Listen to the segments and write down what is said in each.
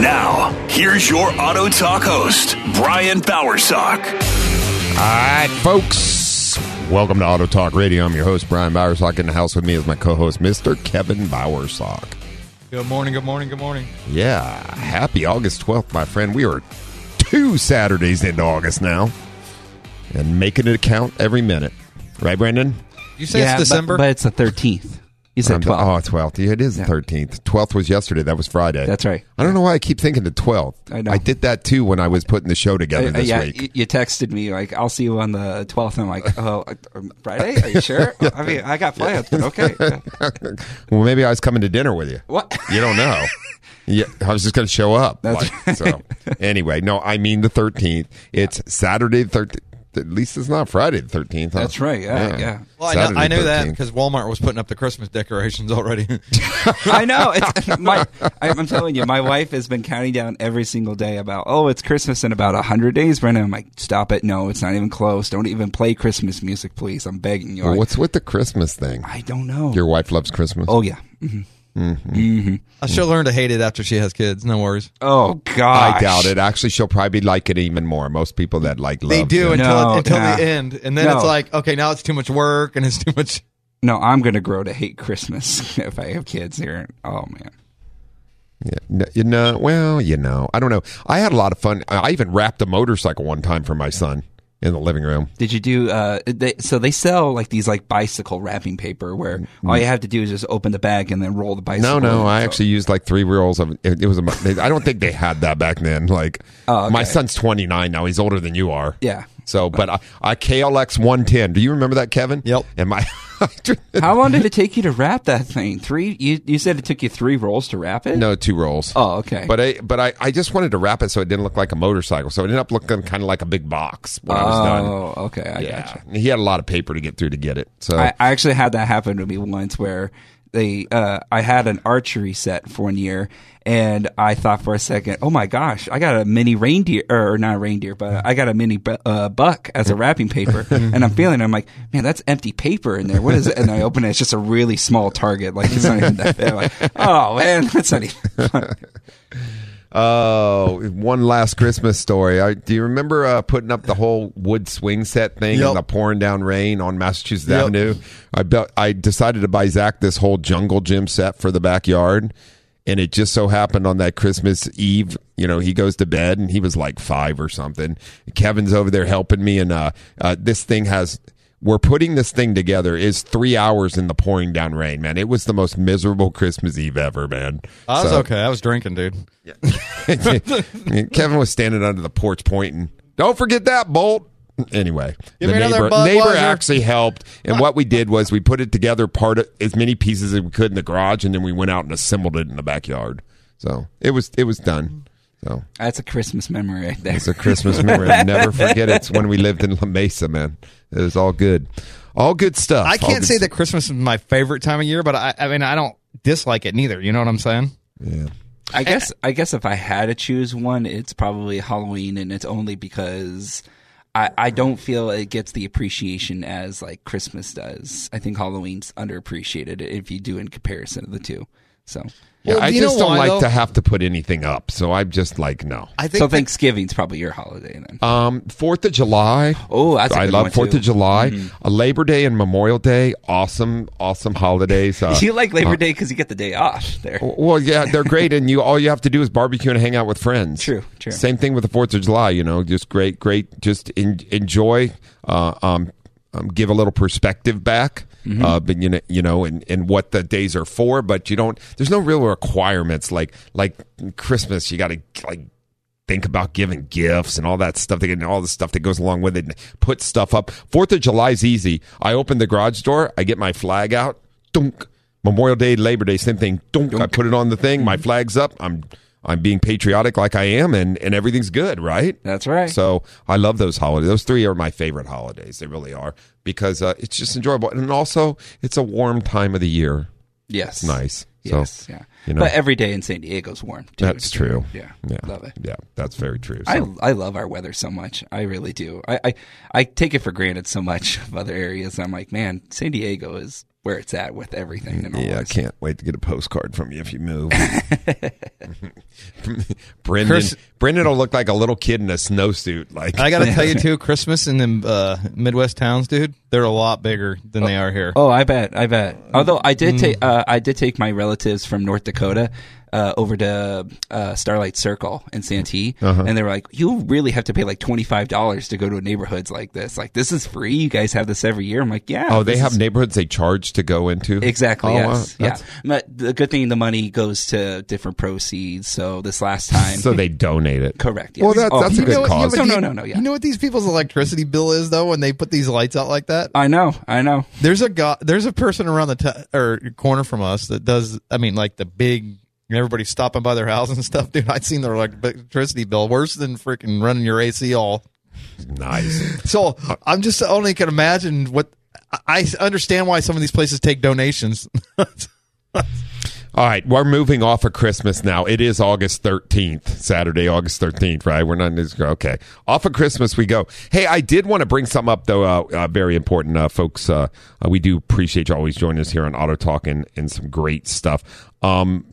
Now, here's your Auto Talk host, Brian Bowersock. All right, folks. Welcome to Auto Talk Radio. I'm your host, Brian Bowersock. In the house with me is my co host, Mr. Kevin Bowersock. Good morning, good morning, good morning. Yeah, happy August 12th, my friend. We are two Saturdays into August now and making it count every minute. Right, Brandon? You say yeah, it's December? But, but it's the 13th. You said Um, Oh, 12th. Yeah, it is the 13th. 12th was yesterday. That was Friday. That's right. I don't know why I keep thinking the 12th. I know. did that too when I was putting the show together Uh, this yeah, week. you, you texted me like, "I'll see you on the 12th. And I'm like, "Oh, uh, Friday? Are you sure?" I mean, I got plans, but okay. Well, maybe I was coming to dinner with you. What? You don't know. Yeah, I was just going to show up. That's Like, so anyway, no, I mean the 13th. It's Saturday the 13th. At least it's not Friday the 13th. huh? That's right, yeah, yeah. Well, I know, I knew that because Walmart was putting up the Christmas decorations already. I know. It's, my, I, I'm telling you, my wife has been counting down every single day about, oh, it's Christmas in about 100 days, Brendan. I'm like, stop it. No, it's not even close. Don't even play Christmas music, please. I'm begging you. Well, what's with the Christmas thing? I don't know. Your wife loves Christmas. oh, yeah. Mm-hmm. Hmm She'll learn to hate it after she has kids. No worries. Oh, gosh. I doubt it. Actually, she'll probably like it even more. Most people that like love They do it. until No, until nah. the end, and then No. it's like, okay, now it's too much work and it's too much. No, I'm going to grow to hate Christmas if I have kids here. Oh, man. Yeah, no, you know, well, you know, I don't know. I had a lot of fun. I I even wrapped a motorcycle one time for my son in the living room. Did you do? Uh, they, so they sell like these like bicycle wrapping paper where all you have to do is just open the bag and then roll the bicycle. no, no, I actually used like three rolls of it. It was. A, I don't think they had that back then. Like, Oh, okay. my son's twenty nine now. He's older than you are. Yeah. So, but I, I KLX one ten. Do you remember that, Kevin? Yep. And my. How long did it take you to wrap that thing? Three? You you said it took you three rolls to wrap it. no, two rolls. Oh, okay. But I, but I, I just wanted to wrap it so it didn't look like a motorcycle. So it ended up looking kind of like a big box when I was done. Oh, okay. I yeah, gotcha. he had a lot of paper to get through to get it. So I, I actually had that happen to me once where they uh, I had an archery set for one year and I thought for a second, oh my gosh, I got a mini reindeer or not a reindeer, but I got a mini bu- uh, buck as a wrapping paper, and I'm feeling, it, I'm like, man, that's empty paper in there. What is it? And I open it, it's just a really small target, like it's not even that big. I'm like, oh man, that's not even. Oh, one last Christmas story. I, do you remember uh, putting up the whole wood swing set thing Yep. in the pouring down rain on Massachusetts Yep. Avenue? I bet I decided to buy Zach this whole jungle gym set for the backyard, and it just so happened on that Christmas Eve. You know, he goes to bed and he was like five or something. Kevin's over there helping me, and uh, uh, this thing has. We're putting this thing together. Is three hours in the pouring down rain, man. It was the most miserable Christmas Eve ever, man. I was So- okay. I was drinking, dude. Yeah. Kevin was standing under the porch pointing. Don't forget that bolt. Anyway, Give the neighbor, neighbor actually helped, and what we did was we put it together, part of as many pieces as we could in the garage, and then we went out and assembled it in the backyard. So it was it was done. So That's a Christmas memory right there. it's a Christmas memory. I'll never forget it. It's when we lived in La Mesa, man. It was all good, all good stuff. I can't say stuff. that Christmas is my favorite time of year, but I, I mean, I don't dislike it neither. You know what I'm saying? Yeah. I guess I guess if I had to choose one, it's probably Halloween, and it's only because I, I don't feel it gets the appreciation as like Christmas does. I think Halloween's underappreciated if you do in comparison of the two. So, Yeah, Well, I just don't why, like though? to have to put anything up, so I'm just like no. I think so that- Thanksgiving's probably your holiday then. Um, Fourth of July. Oh, that's a I good love one, Fourth too. of July. Uh, Labor Day and Memorial Day. Awesome, awesome holidays. Uh, you like Labor Day because you get the day off there. Well, yeah, they're great, and you all you have to do is barbecue and hang out with friends. True, true. Same thing with the Fourth of July. You know, just great, great. Just en- enjoy. Uh, um, um, give a little perspective back. Mm-hmm. Uh, but you know, you know, and, and what the days are for. But you don't. There's no real requirements like like Christmas. You got to like think about giving gifts and all that stuff. And all the stuff that goes along with it. And put stuff up. Fourth of July is easy. I open the garage door. I get my flag out. Dunk. Memorial Day, Labor Day, same thing. Dunk. I put it on the thing. My flag's up. I'm I'm being patriotic like I am, and and everything's good, right? That's right. So I love those holidays. Those three are my favorite holidays. They really are because uh, it's just enjoyable, and also it's a warm time of the year. yes, Nice. Yes, so, yeah. you know. but every day in San Diego's warm. Too, That's true. Yeah, yeah, love it. Yeah, that's very true. I, I love our weather so much. I really do. I, I I take it for granted so much of other areas. I'm like, man, San Diego is where it's at with everything. And all Yeah, I can't wait to get a postcard from you if you move. Brendan, Chris- Brendan will look like a little kid in a snowsuit. Like I got to tell you too, Christmas in them uh, Midwest towns, dude, they're a lot bigger than they are here. Oh, I bet, I bet. Although I Mm. did take, uh, I did take my relatives from North Dakota uh, over to uh, Starlight Circle in Santee, Uh-huh. and they were like, "You really have to pay like twenty five dollars to go to neighborhoods like this. Like this is free. You guys have this every year." I'm like, "Yeah." oh, they have is- neighborhoods they charge to go into. Exactly. Oh, wow. yes. Yeah. But the good thing, the money goes to different proceeds. So this last time, So they donate it. correct. Well, yes. that, Oh, that's a you good know what- cause. No, no, no, no. Yeah. You know what these people's electricity bill is though when they put these lights out like that? I know. I know. There's a guy, there's a person around the t- or corner from us that does. I mean, like the big. Everybody's stopping by their house and stuff, dude. I'd seen their electricity bill worse than freaking running your AC all. nice. So I'm just only can imagine what I understand why some of these places take donations. All right, we're moving off of Christmas now. It is August 13th, Saturday, August 13th, right? We're not okay. Off of Christmas we go. Hey, I did want to bring something up though. Uh, uh, very important, uh, folks. Uh, uh, we do appreciate you always joining us here on Auto Talk and, and some great stuff. Um,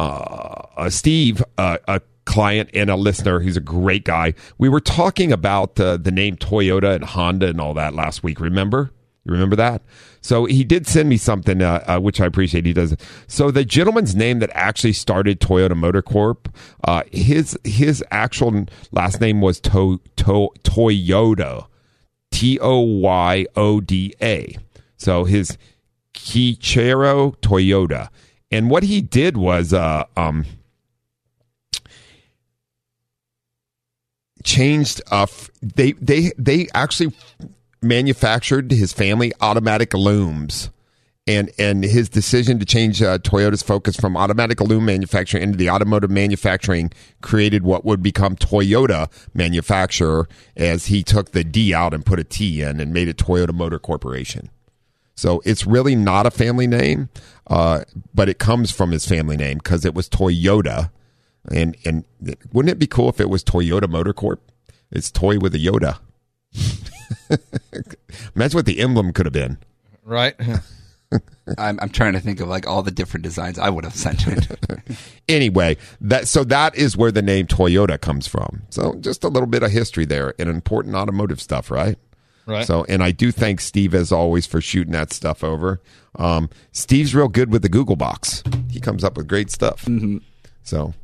uh, uh, Steve, uh, a client and a listener, he's a great guy. We were talking about uh, the name Toyota and Honda and all that last week. Remember? You remember that? So he did send me something, uh, uh, which I appreciate. He does. So the gentleman's name that actually started Toyota Motor Corp, uh, his his actual last name was to, to, Toyota, T O Y O D A. So his Kiichiro Toyoda, and what he did was, uh, um, changed. Uh, f- they they they actually manufactured his family automatic looms and and his decision to change uh, Toyota's focus from automatic loom manufacturing into the automotive manufacturing created what would become Toyota manufacturer as he took the D out and put a T in and made it Toyota Motor Corporation. So it's really not a family name, uh, but it comes from his family name because it was Toyoda. And and wouldn't it be cool if it was Toyoda Motor Corp? It's toy with a Yoda. Imagine what the emblem could have been. right? I'm, I'm trying to think of like all the different designs I would have sent it. Anyway, that so that is where the name Toyota comes from. So just a little bit of history there and important automotive stuff, right? Right. So, and I do thank Steve as always for shooting that stuff over. Um, Steve's real good with the Google box. He comes up with great stuff. So,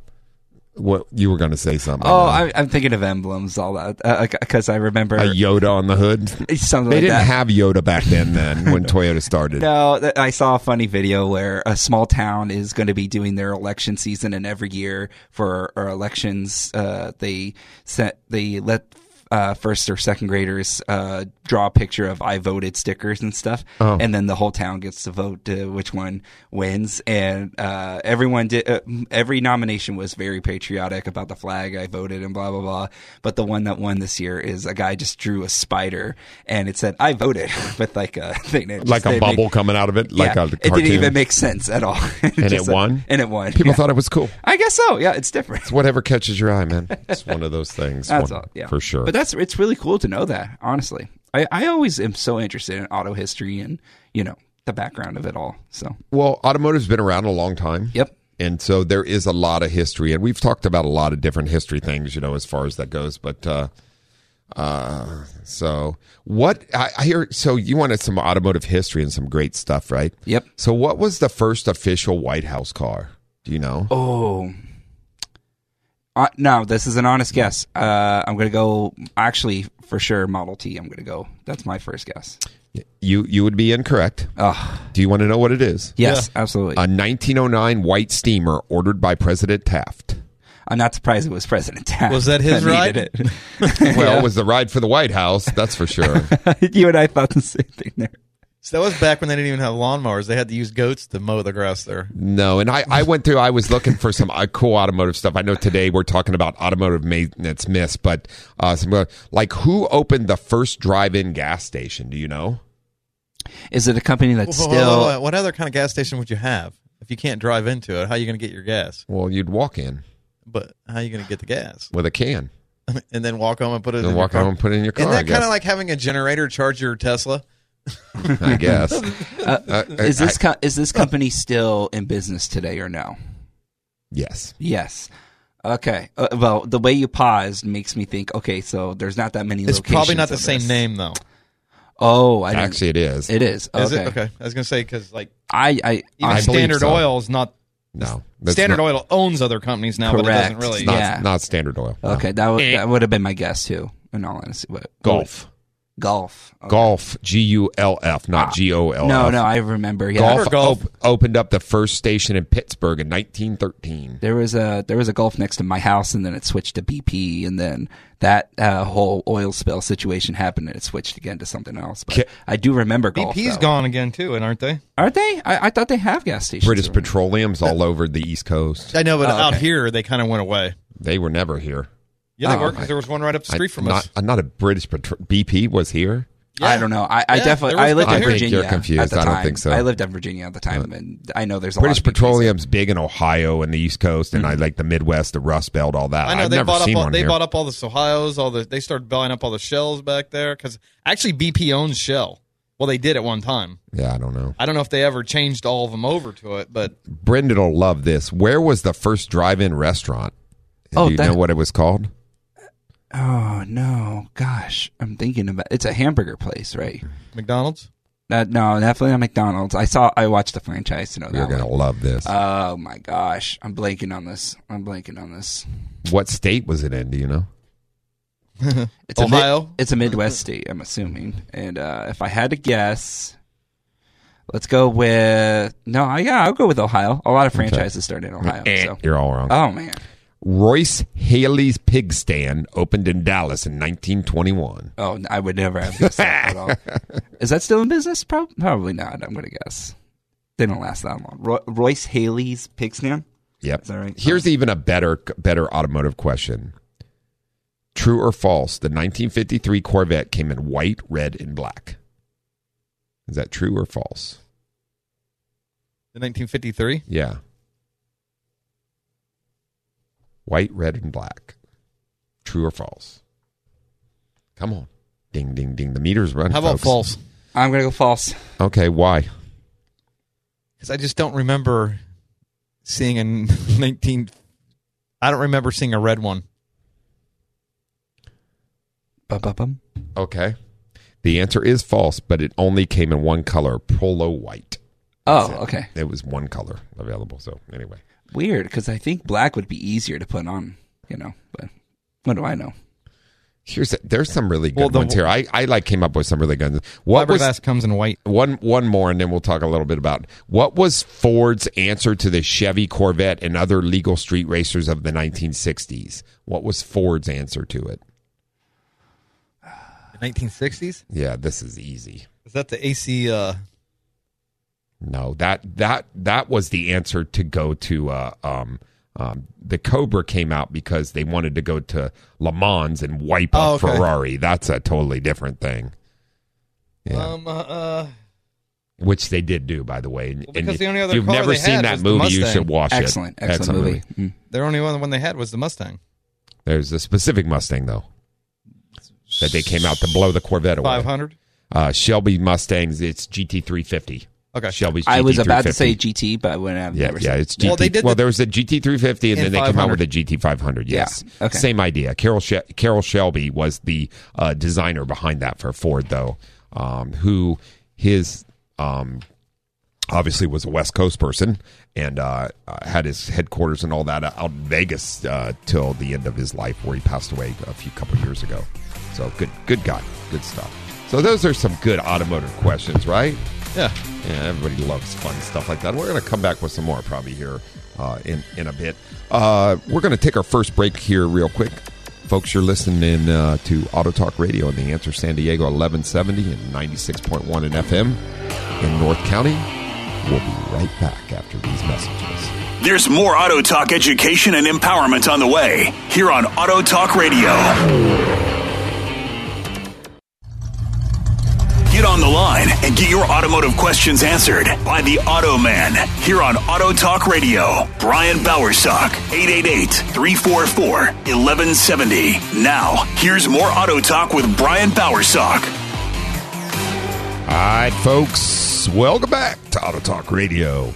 what you were going to say something? oh, uh, I, I'm thinking of emblems, all that, because I remember a Yoda on the hood. something They like didn't that. have Yoda back then. Then when Toyota started, No, I saw a funny video where a small town is going to be doing their election season, and every year for our elections, uh, they set they let uh, first or second graders uh, draw a picture of "I voted" stickers and stuff, Oh. and then the whole town gets to vote to which one wins. And uh, everyone did. Uh, every nomination was very patriotic about the flag. I voted and blah blah blah. But the one that won this year is a guy just drew a spider and it said "I voted" with like a thing, that like a it made- bubble coming out of it, like yeah, a it didn't even make sense at all. and it Just, won. and it won. People yeah. thought it was cool. I guess so. Yeah, it's different. It's whatever catches your eye, man. It's one of those things. That's one- all. Yeah, for sure. But that's it's really cool to know that. Honestly, I I always am so interested in auto history and you know the background of it all. So, Well, automotive's been around a long time. yep. And so there is a lot of history, and we've talked about a lot of different history things, you know, as far as that goes. But uh, uh, so what I, I hear? So you wanted some automotive history and some great stuff, right? Yep. So what was the first official White House car? Do you know? Oh. Uh, no, this is an honest guess. Uh, I'm going to go, actually, for sure, Model T. I'm going to go. That's my first guess. You you would be incorrect. Oh, Do you want to know what it is? yes, absolutely. A 1909 white steamer ordered by President Taft. I'm not surprised it was President Taft. Was that his that needed Well, it was the ride for the White House, that's for sure. you and I thought the same thing there. So that was back when they didn't even have lawnmowers. They had to use goats to mow the grass there. No, and I, I went through. I was looking for some uh, cool automotive stuff. I know today we're talking about automotive maintenance myths, but uh, some uh, like who opened the first drive-in gas station? Do you know? Is it a company that's Whoa, whoa, still. whoa, whoa. What other kind of gas station would you have if you can't drive into it? How are you going to get your gas? Well, you'd walk in But how are you going to get the gas? with a can and then walk home and put it and in walk your car? home and put it in your car. Isn't that kind of like having a generator charge your Tesla? I guess. Uh, is this co- is this company still in business today or no? yes. Yes. Okay. Uh, well, the way you paused makes me think. Okay, so there's not that many. It's probably not the same this. name though. Oh, I didn't- Actually, it is. it is. Okay. Is it? Okay. I was going to say because like I I, even I Standard so. Oil is not. no, Standard not, Oil owns other companies now, but it doesn't really. It's not, Yeah. not Standard Oil. No. okay. That would that would have been my guess too. In all honesty, but Golf. golf. Okay. Golf. G U L F, not G O L F. No, no, I remember. Yeah, Gulf, Gulf. op- opened up the first station in Pittsburgh in 1913. There was a there was a Gulf next to my house, and then it switched to BP, and then that uh, whole oil spill situation happened, and it switched again to something else. But Ki- I do remember Gulf. BP's though. gone again too, and aren't they? Aren't they? I, I thought they have gas stations. British around. Petroleum's all over the East Coast. I know, but Oh, out okay. here they kind of went away. They were never here. Yeah, they Oh, were because there was one right up the street I, from not, us. uh, Not a British Petro- BP was here. Yeah. I don't know. I, I definitely I lived in here. I think Virginia you're confused. at the I don't think so. I lived in Virginia at the time, and I know there's a British lot of BPs. Petroleum's big in Ohio and the East Coast, and I like the Midwest, the Rust Belt, all that. I know have they never bought up. seen All, one they here. bought up all the Ohio's. All the they started buying up all the shells back there because actually BP owns Shell. Well, they did at one time. Yeah, I don't know. I don't know if they ever changed all of them over to it, but Brendan will love this. Where was the first drive-in restaurant? Oh, Do you that- know what it was called? Oh no, gosh, I'm thinking about. It's a hamburger place, right? McDonald's. Uh, no, definitely not McDonald's. I saw. I watched the franchise to know You're that. gonna one. love this. Oh my gosh, I'm blanking on this. I'm blanking on this. what state was it in? Do you know? It's A Ohio? mid, it's a Midwest state, I'm assuming. And uh, if I had to guess, let's go with no. I, yeah, I'll go with Ohio. A lot of franchises start in Ohio. Eh, So. You're all wrong. Oh man. Royce Hailey's Pig Stand opened in Dallas in 1921. Oh, I would never have guessed that at all. Is that still in business? Prob- probably not. I'm going to guess. They don't last that long. Ro- Royce Hailey's pig stand. Yep. Is that right? Here's oh. even a better better automotive question. True or false? The 1953 Corvette came in white, red, and black. Is that true or false? The 1953. Yeah. White, red, and black. True or false? Come on. Ding, ding, ding. The meter's running. How about folks. false? I'm going to go false. Okay, why? Because I just don't remember seeing a 19. I don't remember seeing a red one. Bum-bum-bum. Okay. The answer is false, but it only came in one color, polo white. Oh, okay. It was one color available. So anyway. Weird, because I think black would be easier to put on, you know, but what do I know? Here's there's some really good Well, the- ones here. I, I like came up with some really good ones. What was Fiberglass comes in white. one one more and then we'll talk a little bit about what was Ford's answer to the Chevy Corvette and other legal street racers of the 1960s? What was Ford's answer to it? 1960s. Yeah, this is easy. Is that the AC? Uh, No, that that that was the answer to go to uh, um, um, the Cobra came out because they wanted to go to Le Mans and wipe Oh, up okay. Ferrari. That's a totally different thing. Yeah. Um, uh, uh, which they did do, by the way. And, because and the only other you've car never they seen had that movie, you should watch Excellent, it. excellent, excellent movie. Mm. their only one one they had was the Mustang. There's a specific Mustang though that they came out to blow the Corvette away. 500. Uh, Shelby Mustangs. It's GT350. Okay. Shelby's. I was about to say GT, but when I've Yeah, never yeah, seen- it's GT. Well, Well, they did the- there was a GT350, and then they came out with 500. a GT500. Yes, Yeah, okay. same idea. Carroll she- Carroll Shelby was the uh, designer behind that for Ford, though, um, who his um, obviously was a West Coast person and uh, uh, had his headquarters and all that out in Vegas uh, till the end of his life, where he passed away a few couple years ago. So good, good guy, good stuff. So those are some good automotive questions, right? Yeah. Yeah, everybody loves fun stuff like that. We're going to come back with some more probably here uh, in in a bit. Uh, we're going to take our first break here real quick. Folks, you're listening uh, to Auto Talk Radio on the Answer San Diego 1170 and 96.1 in FM in North County. We'll be right back after these messages. There's more Auto Talk education and empowerment on the way here on Auto Talk Radio. Get on the line and get your automotive questions answered by the Auto Man here on Auto Talk Radio. Brian Bowersock, 888-344-1170. Now, here's more Auto Talk with Brian Bowersock. All right, folks, welcome back to Auto Talk Radio.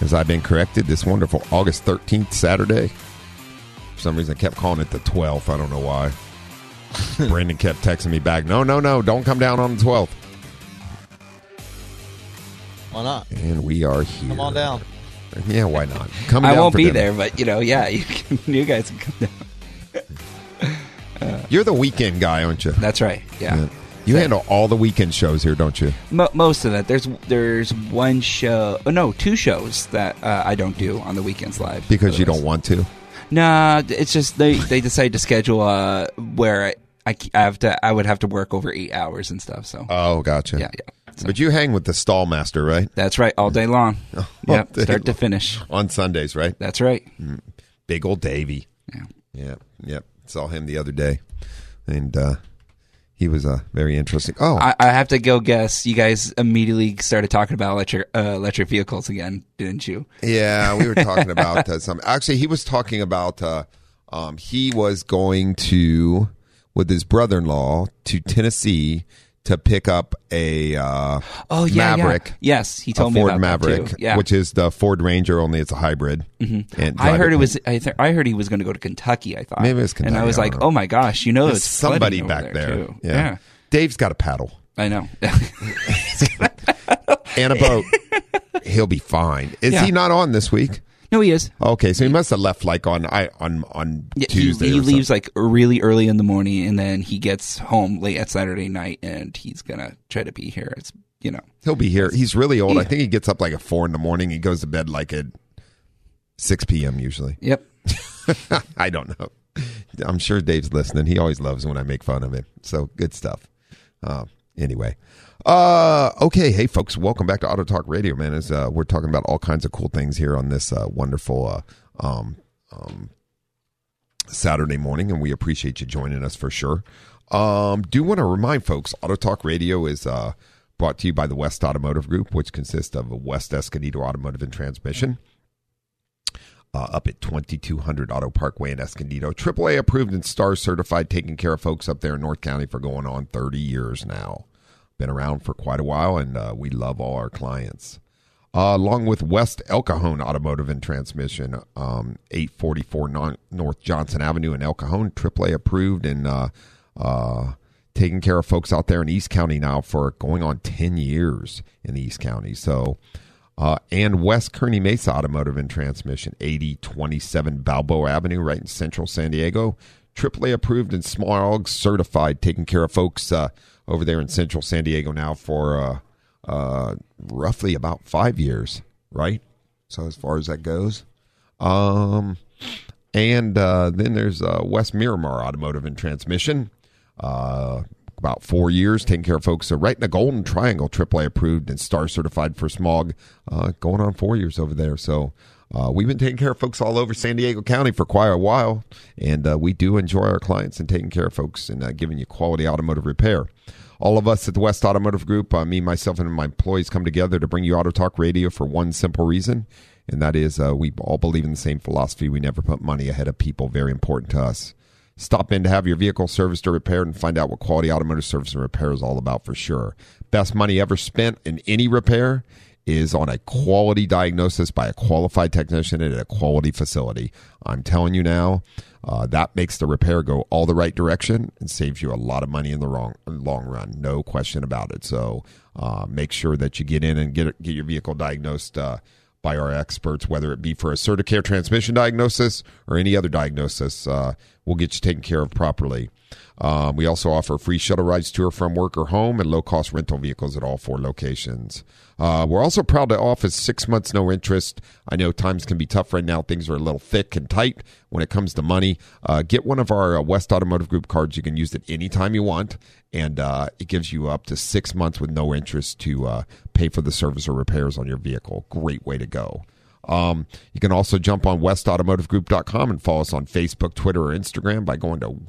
As I've been corrected, this wonderful August 13th, Saturday. For some reason, I kept calling it the 12th. I don't know why. Brandon kept texting me back, no, no, no, don't come down on the 12th. Why not? And we are here. Come on down. Yeah, why not? Come I down won't for be dinner. there, but you know, yeah, you, can, you guys can come down. You're the weekend guy, aren't you? That's right. Yeah. You handle all the weekend shows here, don't you? Mo- most of that. There's there's one show. Oh, no, two shows that uh, I don't do on the weekends live Because you don't want to. Nah, it's just they they decide to schedule uh where I have to I would have to work over eight hours and stuff. So Oh, gotcha. yeah, yeah. So, But you hang with the stall master, right? that's right, all day long. yep, day start to finish. On Sundays, right? That's right. Big old Davy. Yeah. Yep, yep. Saw him the other day, and uh, he was uh, very interesting. Oh, I, I have to go guess. You guys immediately started talking about electric uh, electric vehicles again, didn't you? yeah, we were talking about uh, some. Actually, he was talking about. Uh, um, he was going to with his brother-in-law to Tennessee to pick up a uh, Oh yeah, Maverick. Yeah. Yes, he told me Ford about Maverick, that too. Yeah, which is the Ford Ranger, only it's a hybrid. Mm-hmm. And I heard it was. I, th- I heard he was going to go to Kentucky. I thought Maybe it was and I was I like, know. oh my gosh, you know, There's it's somebody back there. Too. Yeah. yeah, Dave's got a paddle I know. and a boat. He'll be fine. Is he not on this week? No, he is. Okay, so he must have left like on I on on Yeah, Tuesday. He, he leaves like really early in the morning, and then he gets home late at Saturday night, and he's gonna try to be here. It's you know, He'll be here. He's really old. I think he gets up like at four in the morning. He goes to bed like at six p.m. usually. yep. I don't know. I'm sure Dave's listening. He always loves when I make fun of him. So good stuff. Uh, anyway, uh, okay. Hey, folks, welcome back to Auto Talk Radio, man. As uh, we're talking about all kinds of cool things here on this uh, wonderful uh, um, um, Saturday morning, and we appreciate you joining us for sure. Um, do want to remind folks, Auto Talk Radio is uh, brought to you by the West Automotive Group, which consists of West Escondido Automotive and Transmission uh, up at 2200 Auto Parkway in Escondido. AAA approved and star certified, taking care of folks up there in North County for going on 30 years now. Been around for quite a while, and uh, we love all our clients. Uh, along with West El Cajon Automotive and Transmission, um, 844 non- North Johnson Avenue in El Cajon, AAA approved and uh, uh, taking care of folks out there in East County now for going on 10 years in East County. So, uh, and West Kearny Mesa Automotive and Transmission, 8027 Balboa Avenue, right in central San Diego. AAA approved and SMARG certified, taking care of folks uh, over there in central San Diego now for uh, uh, roughly about five years, right? So, as far as that goes. Um, and uh, then there's uh, West Miramar Automotive and Transmission. Uh, about four years taking care of folks uh, right in the Golden Triangle, AAA approved and star certified for smog. Uh, going on four years over there. So uh, we've been taking care of folks all over San Diego County for quite a while, and uh, we do enjoy our clients and taking care of folks and uh, giving you quality automotive repair. All of us at the West Automotive Group, uh, me, myself, and my employees come together to bring you Auto Talk Radio for one simple reason, and that is uh, we all believe in the same philosophy. We never put money ahead of people. Very important to us. Stop in to have your vehicle serviced or repaired and find out what quality automotive service and repair is all about for sure. Best money ever spent in any repair is on a quality diagnosis by a qualified technician at a quality facility. I'm telling you now, uh, that makes the repair go all the right direction and saves you a lot of money in the wrong long run. No question about it. So uh, make sure that you get in and get get your vehicle diagnosed. Uh, by our experts, whether it be for a Certicare transmission diagnosis or any other diagnosis, uh, we'll get you taken care of properly. Um, we also offer free shuttle rides to or from work or home and low cost rental vehicles at all four locations. Uh, we're also proud to offer six months no interest. I know times can be tough right now. Things are a little thick and tight when it comes to money. Uh, get one of our uh, West Automotive Group cards. You can use it anytime you want, and uh, it gives you up to six months with no interest to uh, pay for the service or repairs on your vehicle. Great way to go. Um, you can also jump on westautomotivegroup.com and follow us on Facebook, Twitter, or Instagram by going to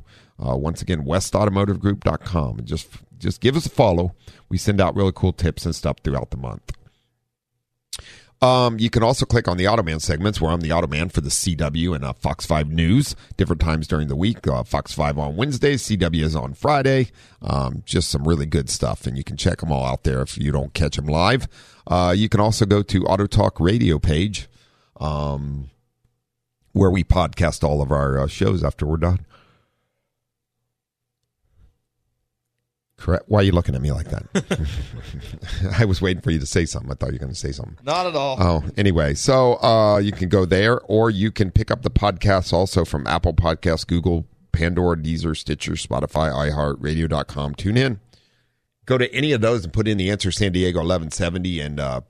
uh, once again westautomotivegroup.com and just just give us a follow. We send out really cool tips and stuff throughout the month. Um, you can also click on the Automan segments where I'm the Automan for the CW and uh, Fox 5 News, different times during the week. Uh, Fox 5 on Wednesdays, CW is on Friday. Um, just some really good stuff, and you can check them all out there if you don't catch them live. Uh, you can also go to Auto Talk Radio page um, where we podcast all of our uh, shows after we're done. Correct. Why are you looking at me like that? I was waiting for you to say something. I thought you were going to say something. Not at all. Oh, anyway, so uh, you can go there, or you can pick up the podcasts also from Apple Podcasts, Google, Pandora, Deezer, Stitcher, Spotify, iHeart, Radio.com. Tune in. Go to any of those and put in the answer San Diego 1170 and uh,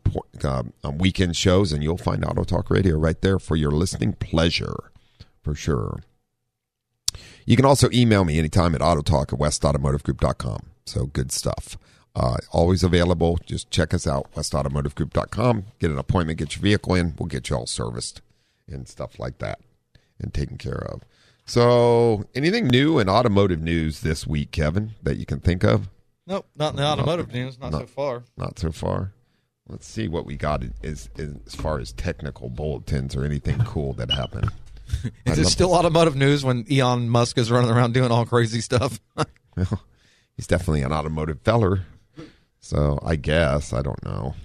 uh, weekend shows, and you'll find Auto Talk Radio right there for your listening pleasure, for sure. You can also email me anytime at autotalk at westautomotivegroup.com. So good stuff. Uh, always available. Just check us out, westautomotivegroup.com. Get an appointment, get your vehicle in. We'll get you all serviced and stuff like that and taken care of. So, anything new in automotive news this week, Kevin, that you can think of? Nope, not in the automotive not, news. Not, not, so far. Not so far. Let's see what we got as, as far as technical bulletins or anything cool that happened. Is it still automotive news when Elon Musk is running around doing all crazy stuff? well, he's definitely an automotive feller. So I guess I don't know.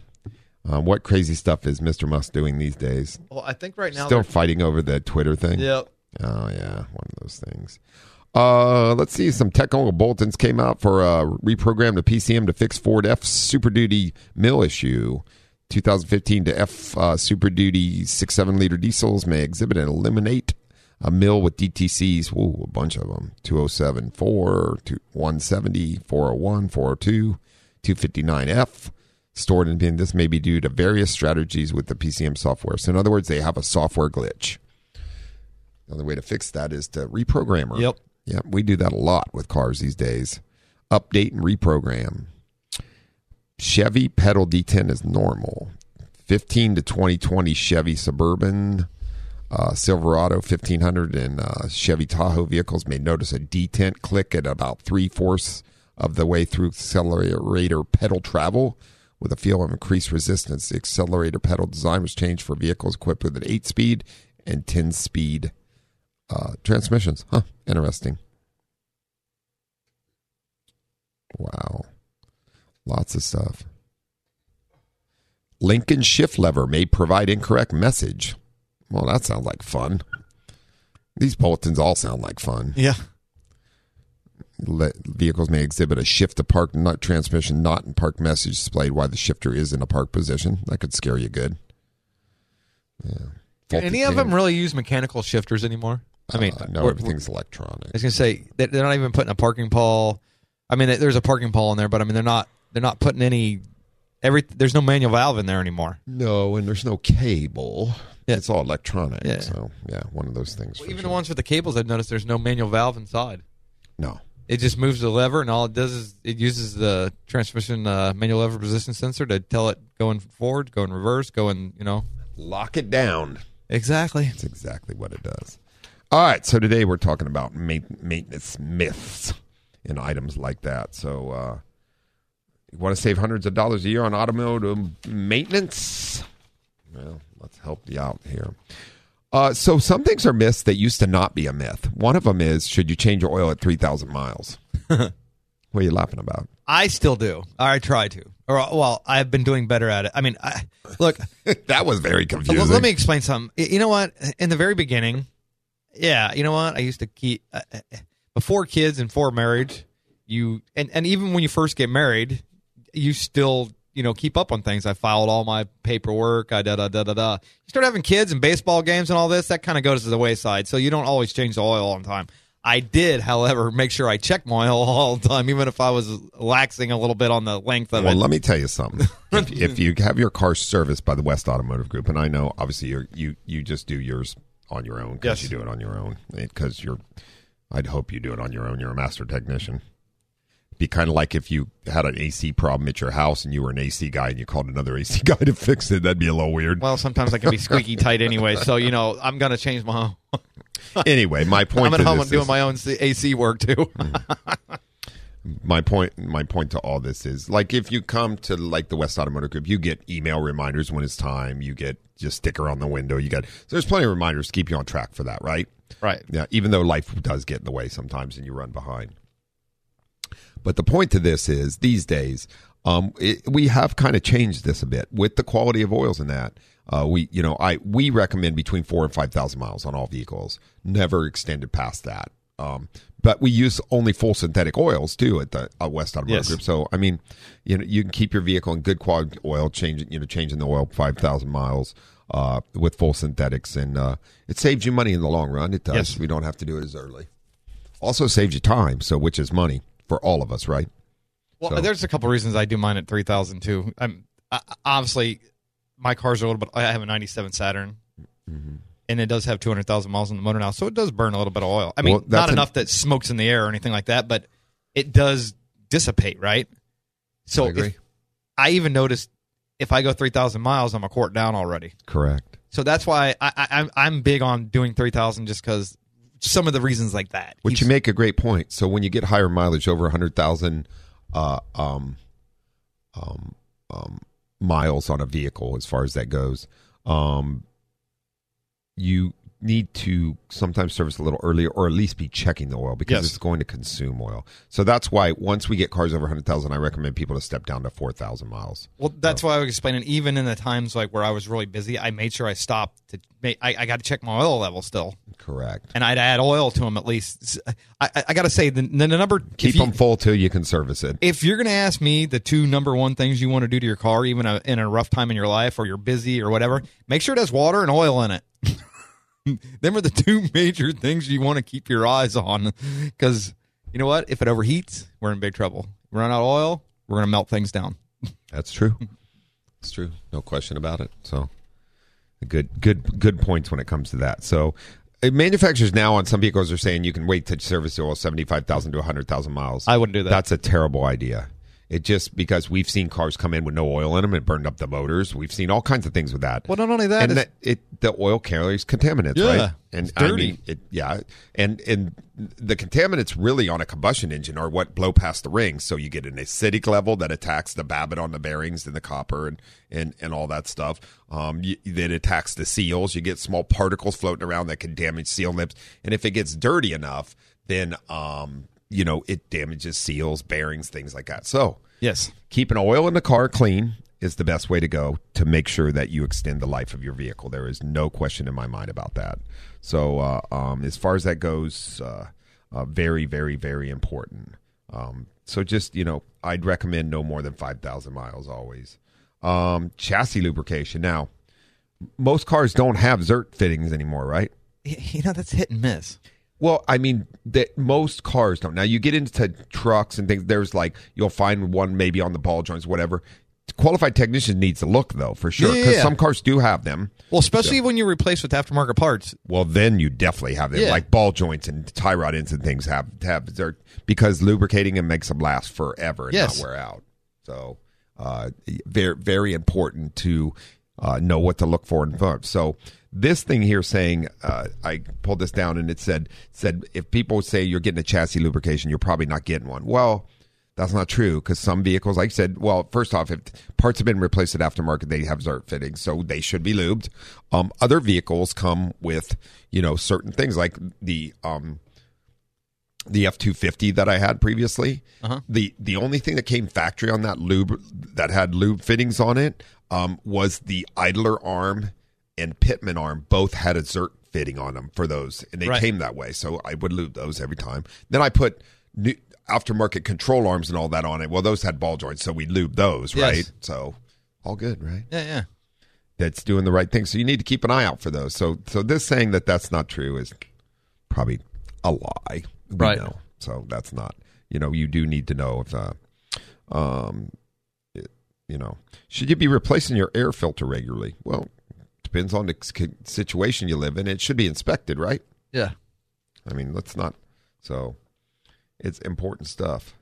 Um, what crazy stuff is Mr. Musk doing these days? Well, I think right now still fighting over the Twitter thing. Yep. Oh yeah, one of those things. Uh, let's see. Some technical bulletins came out for uh, reprogram the PCM to fix Ford F Super Duty MIL issue. 2015 to F uh, Super Duty six seven liter diesels may exhibit and eliminate a MIL with DTCs. Whoa, a bunch of them. 207, 4, 170, 401, 402, 259F stored in bin. This may be due to various strategies with the PCM software. So, in other words, they have a software glitch. Another way to fix that is to reprogram her. Yep. Yep. We do that a lot with cars these days. Update and reprogram. Chevy pedal detent is normal. 15 to 2020 Chevy Suburban uh, Silverado 1500 and uh, Chevy Tahoe vehicles may notice a detent click at about three fourths of the way through accelerator pedal travel with a feel of increased resistance. The accelerator pedal design was changed for vehicles equipped with an 8 speed and 10 speed uh, transmissions. Huh, interesting. Wow. Lots of stuff. Lincoln shift lever may provide incorrect message. Well, that sounds like fun. These bulletins all sound like fun. Yeah. Let, vehicles may exhibit a shift to park not transmission not in park message displayed while the shifter is in a park position. That could scare you good. Yeah. Faulty any of them really use mechanical shifters anymore? I mean, uh, no, everything's electronic. I was gonna say they're not even putting a parking pawl. I mean, there's a parking pawl in there, but I mean, they're not they're not putting any every. There's no manual valve in there anymore. No, and there's no cable. Yeah. It's all electronic. Yeah. So yeah, one of those things. Well, even sure. the ones with the cables, I've noticed there's no manual valve inside. No. It just moves the lever, and all it does is it uses the transmission uh, manual lever position sensor to tell it going forward, going reverse, going you know, lock it down. Exactly. That's exactly what it does. All right, so today we're talking about maintenance myths and items like that. So, uh, you want to save hundreds of dollars a year on automotive maintenance? Well, let's help you out here. Uh, so some things are myths that used to not be a myth. One of them is should you change your oil at three thousand miles? what are you laughing about? I still do. I try to. Or well, I've been doing better at it. I mean, I, look, that was very confusing. Let, let me explain something. You know what? In the very beginning, yeah, you know what? I used to keep uh, uh, before kids and for marriage. You and and even when you first get married, you still you know keep up on things. I filed all my paperwork. I da da da da da. You start having kids and baseball games and all this. That kind of goes to the wayside. So you don't always change the oil all the time. I did, however, make sure I checked my oil all the time, even if I was laxing a little bit on the length of Well, it. Well, let me tell you something. if, if you have your car serviced by the West Automotive Group, and I know obviously you you you just do yours on your own because Yes. you do it on your own because you're. I'd hope you do it on your own. You're a master technician. Be kind of like if you had an AC problem at your house and you were an AC guy and you called another AC guy to fix it. That'd be a little weird. Well, sometimes I can be squeaky tight anyway, so you know I'm gonna change my. Home. anyway, my point. I'm at to home this doing is- my own C- AC work too. Mm. my point my point to all this is like if you come to like the west automotive group you get email reminders when it's time you get just sticker on the window you got so there's plenty of reminders to keep you on track for that right Right. yeah even though life does get in the way sometimes and you run behind but the point to this is these days um, it, we have kind of changed this a bit with the quality of oils in that uh, we you know i we recommend between four and five thousand miles on all vehicles never extended past that um, but we use only full synthetic oils too at the uh, West Automotive Yes. Group. So I mean, you know, you can keep your vehicle in good quality oil, changing you know changing the oil five thousand miles uh, with full synthetics, and uh, it saves you money in the long run. It does. Yes. We don't have to do it as early. Also saves you time, so which is money for all of us, right? Well, So- there's a couple reasons I do mine at three thousand too. I'm I, obviously my car's are a little bit. I have a '97 Saturn, Mm-hmm. and it does have 200,000 miles on the motor now, so it does burn a little bit of oil. I mean, Well, not an- enough that smokes in the air or anything like that, but it does dissipate, right? So I if- I even noticed if I go 3,000 miles, I'm a quart down already. Correct. So that's why I, I, I'm I'm big on doing 3,000 just because some of the reasons like that. Which Keeps- you make a great point. So when you get higher mileage over hundred thousand uh, um, um, um, miles on a vehicle, as far as that goes, um, you need to sometimes service a little earlier, or at least be checking the oil because Yes. it's going to consume oil. So that's why once we get cars over hundred thousand, I recommend people to step down to four thousand miles. Well, that's why I was explaining. Even in the times like where I was really busy, I made sure I stopped to. Make, I, I got to check my oil level still, Correct. and I'd add oil to them at least. I, I, I got to say the, the number. Keep you- them full till you can service it. If you're going to ask me the two number one things you want to do to your car, even a, in a rough time in your life or you're busy or whatever, make sure it has water and oil in it. Them are the two major things you want to keep your eyes on, because you know what? If it overheats, we're in big trouble. Run out of oil, we're going to melt things down. That's true. It's true. No question about it. So good good good points when it comes to that. So uh, manufacturers now on some vehicles are saying you can wait to service the oil 75,000 to 100,000 miles. I wouldn't do that. That's a terrible idea. It just because we've seen cars come in with no oil in them, and burned up the motors. We've seen all kinds of things with that. Well, not only that, and that it the oil carries contaminants, Yeah, right? And it's I dirty. mean, it, yeah, and and the contaminants really on a combustion engine are what blow past the rings, so you get an acidic level that attacks the babbitt on the bearings and the copper and and and all that stuff. Um, you, that attacks the seals. You get small particles floating around that can damage seal lips, and if it gets dirty enough, then um, you know, it damages seals, bearings, things like that. So yes, keeping oil in the car clean is the best way to go to make sure that you extend the life of your vehicle. There is no question in my mind about that. So, uh, um, as far as that goes, uh, uh, very, very, very important. Um, so, just you know, I'd recommend no more than five thousand miles always. Um, chassis lubrication. Now, most cars don't have Zerk fittings anymore, right? you know that's hit and miss. Well, I mean, that most cars don't. Now you get into trucks and things. There's like you'll find one maybe on the ball joints, whatever. Qualified technician needs to look though for sure Yeah, because yeah. some cars do have them. Well, especially when you replace with aftermarket parts. Well, then you definitely have them, Yeah. like ball joints and tie rod ends and things have have their because lubricating them makes them last forever and Yes. not wear out. So, uh, very very important to uh, know what to look for in front. So this thing here saying, uh, I pulled this down and it said said if people say you're getting a chassis lubrication, you're probably not getting one. Well. That's not true because some vehicles, like I said, well, first off, if parts have been replaced at aftermarket, they have Zerk fittings, so they should be lubed. Um, other vehicles come with, you know, certain things like the um, the F two fifty that I had previously. Uh-huh. The the only thing that came factory on that lube that had lube fittings on it um, was the idler arm and pitman arm. Both had a Zerk fitting on them for those, and they Right. came that way. So I would lube those every time. Then I put new aftermarket control arms and all that on it. Well, those had ball joints, so we lube those, Yes. right? So all good, right? Yeah, yeah. that's doing the right thing. So you need to keep an eye out for those. So so this saying that that's not true is probably a lie. We Right. know. So that's not. You know, you do need to know if uh um it- you know, should you be replacing your air filter regularly? Well, depends on the situation you live in. It should be inspected, right? Yeah. I mean, let's not. So, it's important stuff.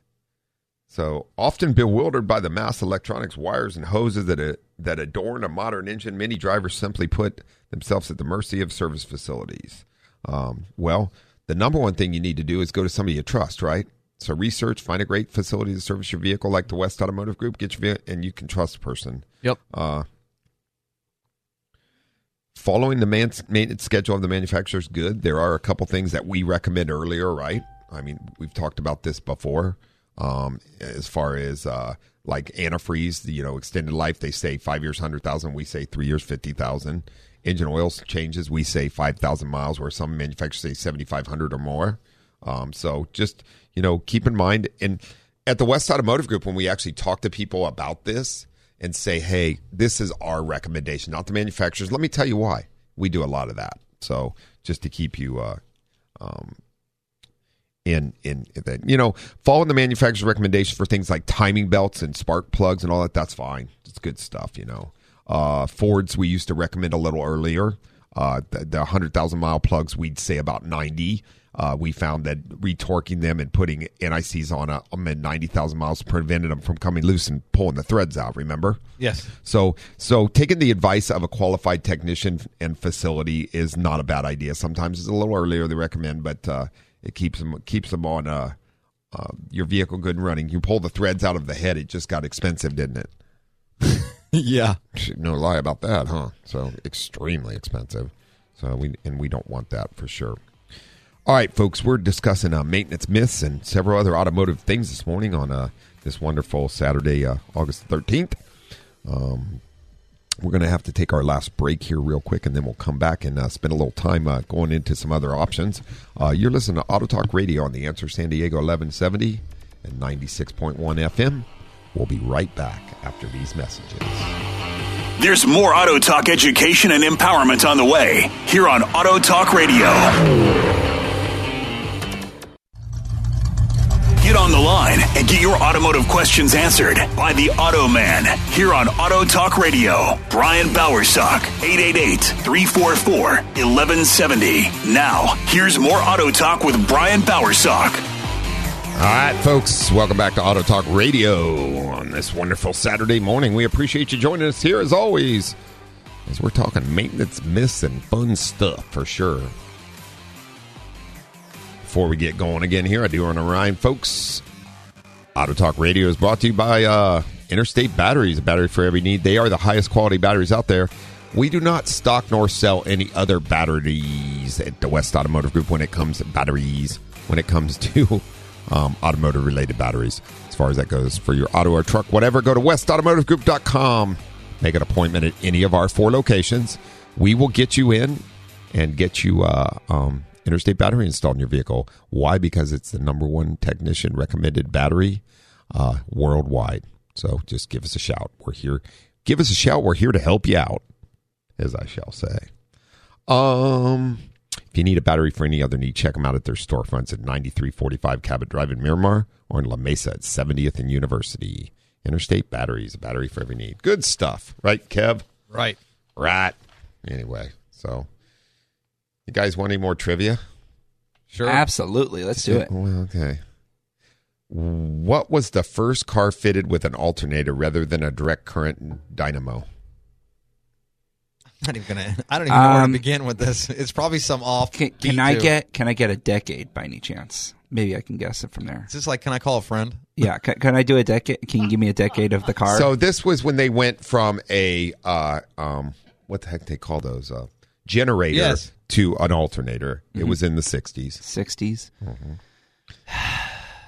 So often bewildered by the mass electronics wires and hoses that uh, that adorn a modern engine, many drivers simply put themselves at the mercy of service facilities. Um, well, the number one thing you need to do is go to somebody you trust, right? So research, find a great facility to service your vehicle, like the West Automotive Group. Get your ve- and you can trust the person. Yep. Uh, following the man- maintenance schedule of the manufacturer is good. There are a couple things that we recommend earlier, right? I mean, we've talked about this before. Um, as far as uh, like antifreeze, you know, extended life, they say five years, hundred thousand. We say three years, fifty thousand. Engine oil changes, we say five thousand miles, where some manufacturers say seventy five hundred or more. Um, so just you know, keep in mind. And at the West Automotive Group, when we actually talk to people about this and say, "Hey, this is our recommendation, not the manufacturers," let me tell you why. We do a lot of that. So just to keep you uh, in in that you know following the manufacturer's recommendation for things like timing belts and spark plugs and all that that's fine. It's good stuff you know. Uh fords we used to recommend a little earlier. Uh the, the 100000 mile plugs we'd say about 90 uh, we found that retorquing them and putting NICs on a, them at 90,000 miles prevented them from coming loose and pulling the threads out. Remember? Yes. So, so taking the advice of a qualified technician and facility is not a bad idea. Sometimes it's a little earlier they recommend, but uh, it keeps them keeps them on uh, uh, your vehicle good and running. You pull the threads out of the head; it just got expensive, didn't it? yeah. No lie about that, huh? So extremely expensive. So we and we don't want that for sure. All right, folks, we're discussing uh, maintenance myths and several other automotive things this morning on uh, this wonderful Saturday, uh, August thirteenth. Um, we're going to have to take our last break here real quick, and then we'll come back and uh, spend a little time uh, going into some other options. Uh, you're listening to Auto Talk Radio on the Answer San Diego 1170 and 96.1 FM. We'll be right back after these messages. There's more Auto Talk education and empowerment on the way here on Auto Talk Radio. Get on the line and get your automotive questions answered by the Auto Man here on Auto Talk Radio. Brian Bowersock, 888-344-1170. Now, here's more Auto Talk with Brian Bowersock. All right, folks, welcome back to Auto Talk Radio on this wonderful Saturday morning. We appreciate you joining us here as always, as we're talking maintenance myths and fun stuff for sure. Before we get going again here, I do want to remind folks Auto Talk Radio is brought to you by uh, Interstate Batteries, a battery for every need. They are the highest quality batteries out there. We do not stock nor sell any other batteries at the West Automotive Group when it comes to batteries, when it comes to um, automotive related batteries. As far as that goes for your auto or truck, whatever, go to westautomotivegroup.com. Make an appointment at any of our four locations. We will get you in and get you uh, um, Interstate Battery installed in your vehicle. Why? Because it's the number one technician recommended battery uh, worldwide. So just give us a shout. We're here. Give us a shout. We're here to help you out, as I shall say. Um, if you need a battery for any other need, check them out at their storefronts at 9345 Cabot Drive in Miramar or in La Mesa at 70th and University. Interstate Batteries, a battery for every need. Good stuff, right, Kev? Right. Right. Anyway, so you guys want any more trivia? Sure. Absolutely. Let's do it. Well, okay. What was the first car fitted with an alternator rather than a direct current dynamo? I'm not even gonna. I don't even know where to Um, begin with this. It's probably some off. Can, beat, can I too. get can I get a decade by any chance? Maybe I can guess it from there. Is this like? Can I call a friend? Yeah, can, can I do a decade? Can you give me a decade of the car? So this was when they went from a uh, um, what the heck they call those uh, generator Yes. To an alternator. It was in the '60s. 60s.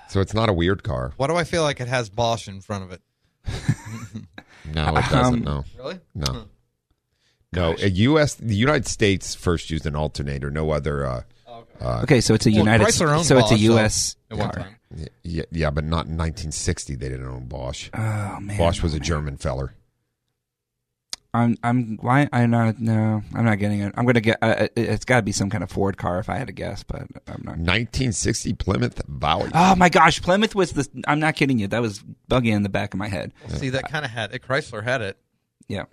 So it's not a weird car. Why do I feel like it has Bosch in front of it? No, it doesn't. Um, no, Really? no, no. A U.S. The United States first used an alternator. No other. Uh, Okay, so it's a Well, United. Chrysler owned so it's a Bosch, so- U.S. Car. yeah, yeah, but not in 1960. They didn't own Bosch. Oh man, Bosch was oh, a man. German feller. I'm. I'm. Why? I'm not. No, I'm not getting it. I'm gonna get. Uh, it- it's got to be some kind of Ford car if I had to guess, but I'm not. 1960 Plymouth Valiant. Oh my gosh, Plymouth was the. I'm not kidding you. That was bugging in the back of my head. See, that kind of had it. Chrysler had it. Yeah.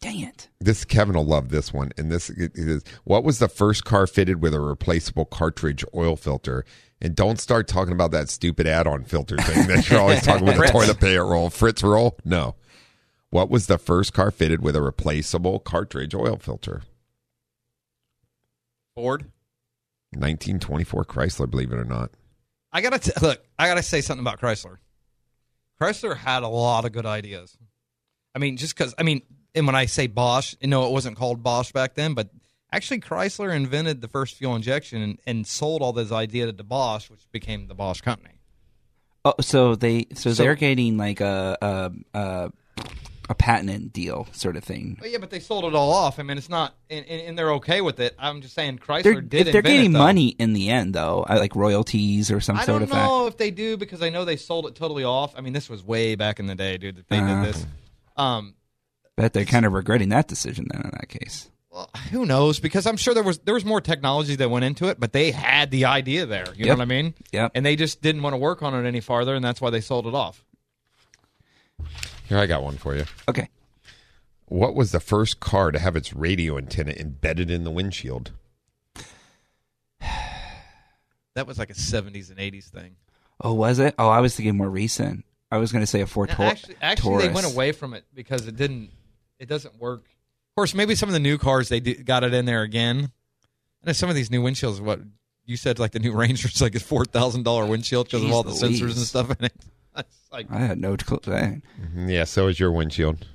Dang it. This Kevin will love this one. And this it is what was the first car fitted with a replaceable cartridge oil filter? And don't start talking about that stupid add-on filter thing that you're always talking about the Frantz. toilet paper roll, Frantz roll. No. What was the first car fitted with a replaceable cartridge oil filter? Ford. 1924 Chrysler, believe it or not. I gotta t- look. I gotta say something about Chrysler. Chrysler had a lot of good ideas. I mean, just because I mean, and when I say Bosch, you know, it wasn't called Bosch back then, but actually Chrysler invented the first fuel injection and, and sold all those ideas to Bosch, which became the Bosch company. Oh, so they. So, So- they're getting like a a a, a patent deal sort of thing. But yeah, but they sold it all off. I mean, it's not, and, and, they're okay with it. I'm just saying Chrysler They're, did. if they're invent it, getting money in the end, though, like royalties or some I sort of. I don't of fact. know if they do because I know they sold it totally off. I mean, this was way back in the day, dude. That they Uh. did this. Um, Bet they're kind of regretting that decision then in that case. Well, who knows? Because I'm sure there was there was more technology that went into it, but they had the idea there. You know what I mean? Yep. And they just didn't want to work on it any farther, and that's why they sold it off. Here I got one for you. Okay. What was the first car to have its radio antenna embedded in the windshield? That was like a 70s and 80s thing. Oh, was it? Oh, I was thinking more recent. I was going to say a Ford No, Tor- actually, actually, they went away from it because it didn't. It doesn't work. Of course, maybe some of the new cars they do, got it in there again. I know some of these new windshields. What you said, like the new Ranger's like a four thousand dollar windshield because of all the sensors and stuff in it. It's like, I had no clue. Hey, Mhm, Yeah, so is your windshield.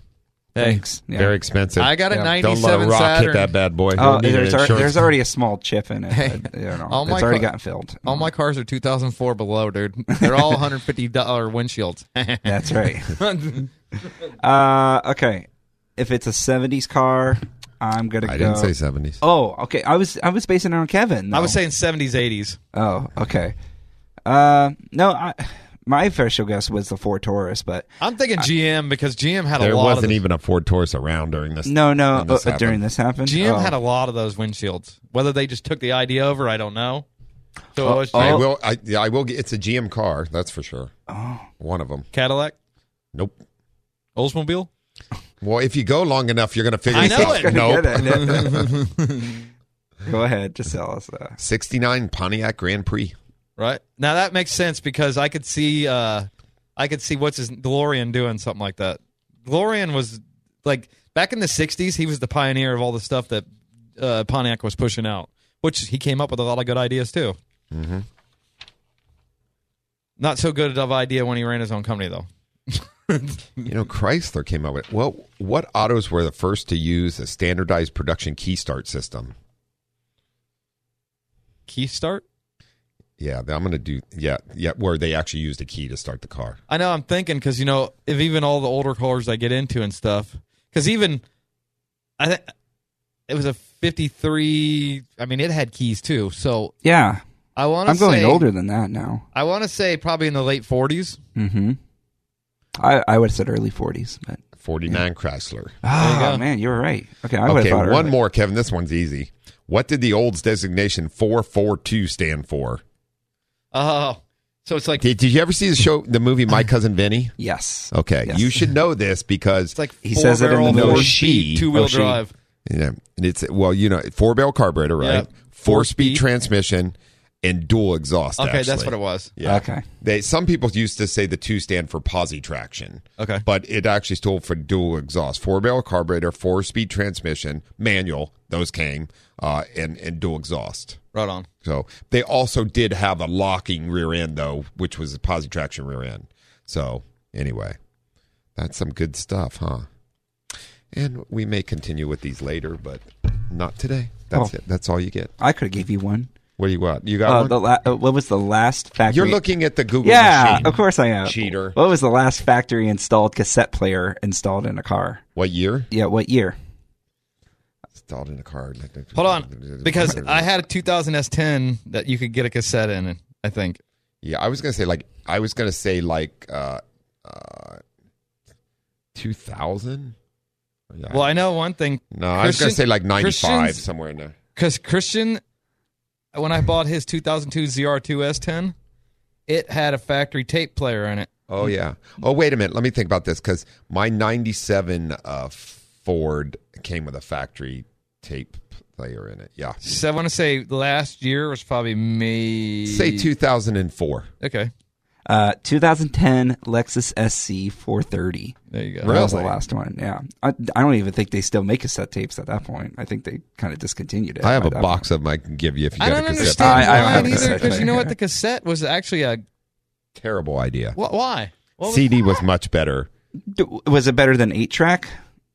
Thanks. Yeah. Very expensive. I got a Yeah. Don't let a '97 rock Saturn. hit that bad boy. Oh, Don't there's, al- insurance- there's already a small chip in it. Hey, but, you know, all my it's already car- gotten filled. All my cars are 2004 below, dude. They're all 150 dollar windshields. That's right. uh, okay. If it's a '70s car, I'm gonna I go. didn't say 70s. Oh, okay. I was I was basing it on Kevin. I was saying 70s, 80s. Oh, okay. Uh, no, I, my official guess was the Ford Taurus, but I'm thinking GM because GM had a There lot of wasn't of the- even a Ford Taurus around during this. no, no. when this uh, during happened. this happened, GM oh. had a lot of those windshields. Whether they just took the idea over, I don't know. So it uh, was oh. I will. I, yeah, I will. Get, it's a GM car. That's for sure. Oh. One of them. Cadillac, Nope. Oldsmobile. Well, if you go long enough, you're going to figure. I know out- it. Nope. Get it. Go ahead, just tell us that. 69 Pontiac Grand Prix. Right now that makes sense because I could see, uh, I could see what's his DeLorean doing something like that. DeLorean was like back in the '60s. He was the pioneer of all the stuff that uh, Pontiac was pushing out, which he came up with a lot of good ideas too. Mm-hmm. Not so good of idea when he ran his own company though. You know, Chrysler came up with. Well, what autos were the first to use a standardized production key start system? Key start. Yeah, I'm going to do. Yeah, yeah, where they actually used a key to start the car. I know. I'm thinking because you know, if even all the older cars I get into and stuff, because even I think it was a '53. I mean, it had keys too. So Yeah, I want to. I'm going say, older than that now. I want to say probably in the late 40s. Mm-hmm. I I would have said early 40s, but 49 Chrysler. oh go. man, you're right. Okay, I Okay, one early. more, Kevin. This one's easy. What did the Olds designation 442 stand for? Oh, so it's like Did, did you ever see the show, the movie My Cousin Vinny? Yes. Okay, Yes. you should know this because it's like He says it in the four-barrel, movie. four No, speed, she- two wheel oh, she. drive. Yeah, and it's well, you know, four barrel carburetor, right? Yep. Four speed Four-speed. transmission and dual exhaust. Okay, that's what it was. Yeah. Okay. They some people used to say the two stand for posi traction. Okay. But it actually stood for dual exhaust. Four barrel carburetor, four speed transmission, manual, those came, uh, and, and dual exhaust. Right on. So they also did have a locking rear end though, which was a posi traction rear end. So anyway, that's some good stuff, huh? And we may continue with these later, but not today. That's Oh. it. That's all you get. I could have gave you one. What do you got? You got Uh, one? the la- uh, what was the last factory? You're looking at the Google Yeah, machine. of course I am. Cheater. What was the last factory installed cassette player installed in a car? What year? Yeah, what year? Installed in a car. Hold on, because I had a 2000 S10 that you could get a cassette in. I think. Yeah, I was gonna say like I was gonna say like uh uh two thousand. Yeah. Well, I know one thing. no, I was gonna say like ninety five Christian's- somewhere in there. Because Christian, when I bought his 2002 ZR2 S10, it had a factory tape player in it. Oh yeah. Oh wait a minute. Let me think about this because my '97 uh, Ford came with a factory tape player in it. Yeah. So I want to say last year was probably May. Say 2004. Okay, Uh, 2010 Lexus SC 430. there you go. That was the Really? last one. Yeah, I, I don't even think they still make cassette tapes at that point. I think they kind of discontinued it. I have by a that box of them I can give you if you I got don't a cassette. understand I- I don't why have a either. cassette Because you know what, the cassette was actually a Terrible idea. wh- why? What was- CD was much better. D- Was it better than eight track?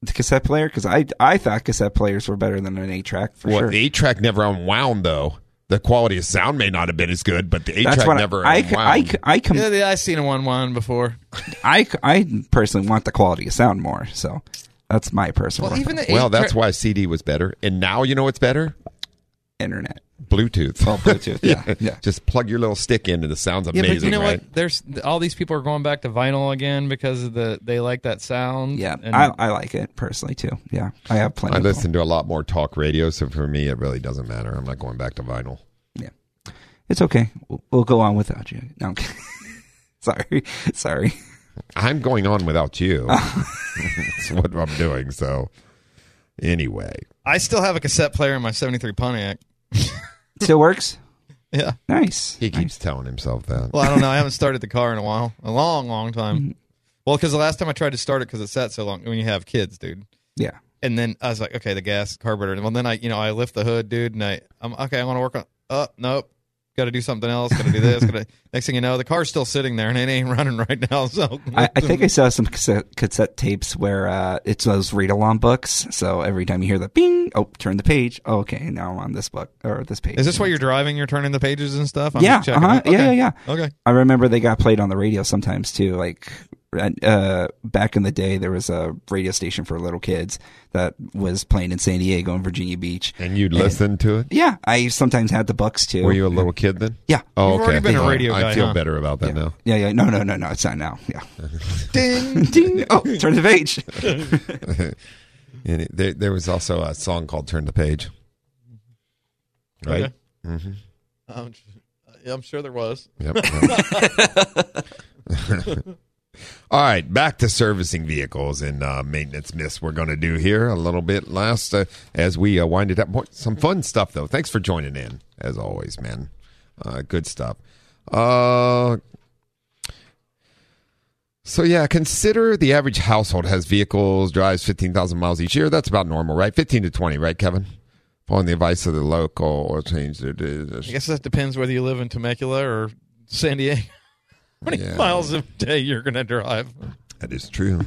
The cassette player? Because I I thought cassette players were better than an eight track for Well, sure. the eight track never unwound though. The quality of sound may not have been as good, but the eight track never I I. I, I, com- Yeah, yeah, I seen a one one before. I, I personally want the quality of sound more. So that's my personal Well, even the well, that's tra- why CD was better. And now you know what's better? internet. Bluetooth. Oh, Bluetooth. Yeah, yeah. Just plug your little stick in and it sounds amazing. Yeah, amazing, but you know right? what? There's all these people are going back to vinyl again because of the they like that sound. Yeah, and I, I like it personally too. Yeah, I have plenty. I of listen to a lot more talk radio, so for me, it really doesn't matter. I'm not going back to vinyl. Yeah, it's okay. We'll, we'll go on without you. No, I'm sorry, sorry. I'm going on without you. That's what I'm doing. So, anyway, I still have a cassette player in my '73 Pontiac. Still works. Yeah. Nice. he keeps telling himself that. Well, I don't know. I haven't started the car in a while, a long, long time. Mm-hmm. Well, because the last time I tried to start it because it sat so long. When you have kids, dude. Yeah. And then I was like, okay, the gas carburetor. Well, then I, you know, I lift the hood, dude, and I, I'm okay. I want to work on. Oh, nope. Got to do something else. Got to do this. Gotta, next thing you know, the car's still sitting there and it ain't running right now. So I, I think I saw some cassette, cassette tapes where uh, it's those read along books. So every time you hear the bing, oh, turn the page. Oh, okay, now I'm on this book or this page. Is this why you're driving? You're turning the pages and stuff. I'm yeah, uh-huh. Okay. yeah, yeah, yeah. Okay. I remember they got played on the radio sometimes too. Like uh, back in the day, there was a radio station for little kids that was playing in San Diego and Virginia Beach. And you'd listen to it? Yeah, I sometimes had the books too. Were you a little kid then? Yeah. Oh, You've okay. already been a I- radio I guy, feel huh? better about that now. Yeah, yeah. No, no, no, no. It's not now. Yeah. Ding. Ding. Oh, turn the page. And it, there, there was also a song called "Turn the Page." Right. Okay. I'm, yeah, I'm sure there was. Yep. All right, back to servicing vehicles and uh, maintenance myths. We're going to do here a little bit last uh, as we uh, wind it up. Some fun stuff though. Thanks for joining in as always, man. Uh, good stuff. Uh, so yeah, consider the average household has vehicles drives fifteen thousand miles each year. That's about normal, right? Fifteen to twenty, right, Kevin? Following the advice of the local or change their. I guess that depends whether you live in Temecula or San Diego. How many Yeah. miles a day you're going to drive? That is true.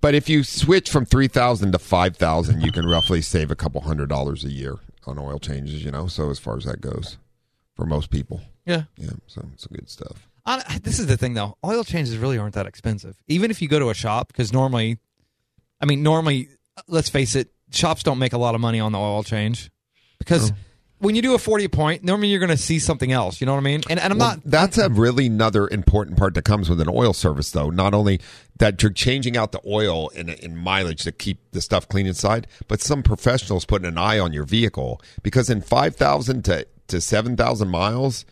But if you switch from three thousand to five thousand, you can roughly save a couple hundred dollars a year on oil changes. You know, so as far as that goes, for most people, Yeah. yeah, so it's good stuff. I, this is the thing, though. Oil changes really aren't that expensive. Even if you go to a shop, because normally, I mean, normally, let's face it, shops don't make a lot of money on the oil change. Because when you do a 40 point, normally you're going to see something else. You know what I mean? And, and I'm Well, not. That's a really another important part that comes with an oil service, though. Not only that you're changing out the oil in, in mileage to keep the stuff clean inside, but some professionals putting an eye on your vehicle because in five thousand to to seven thousand miles,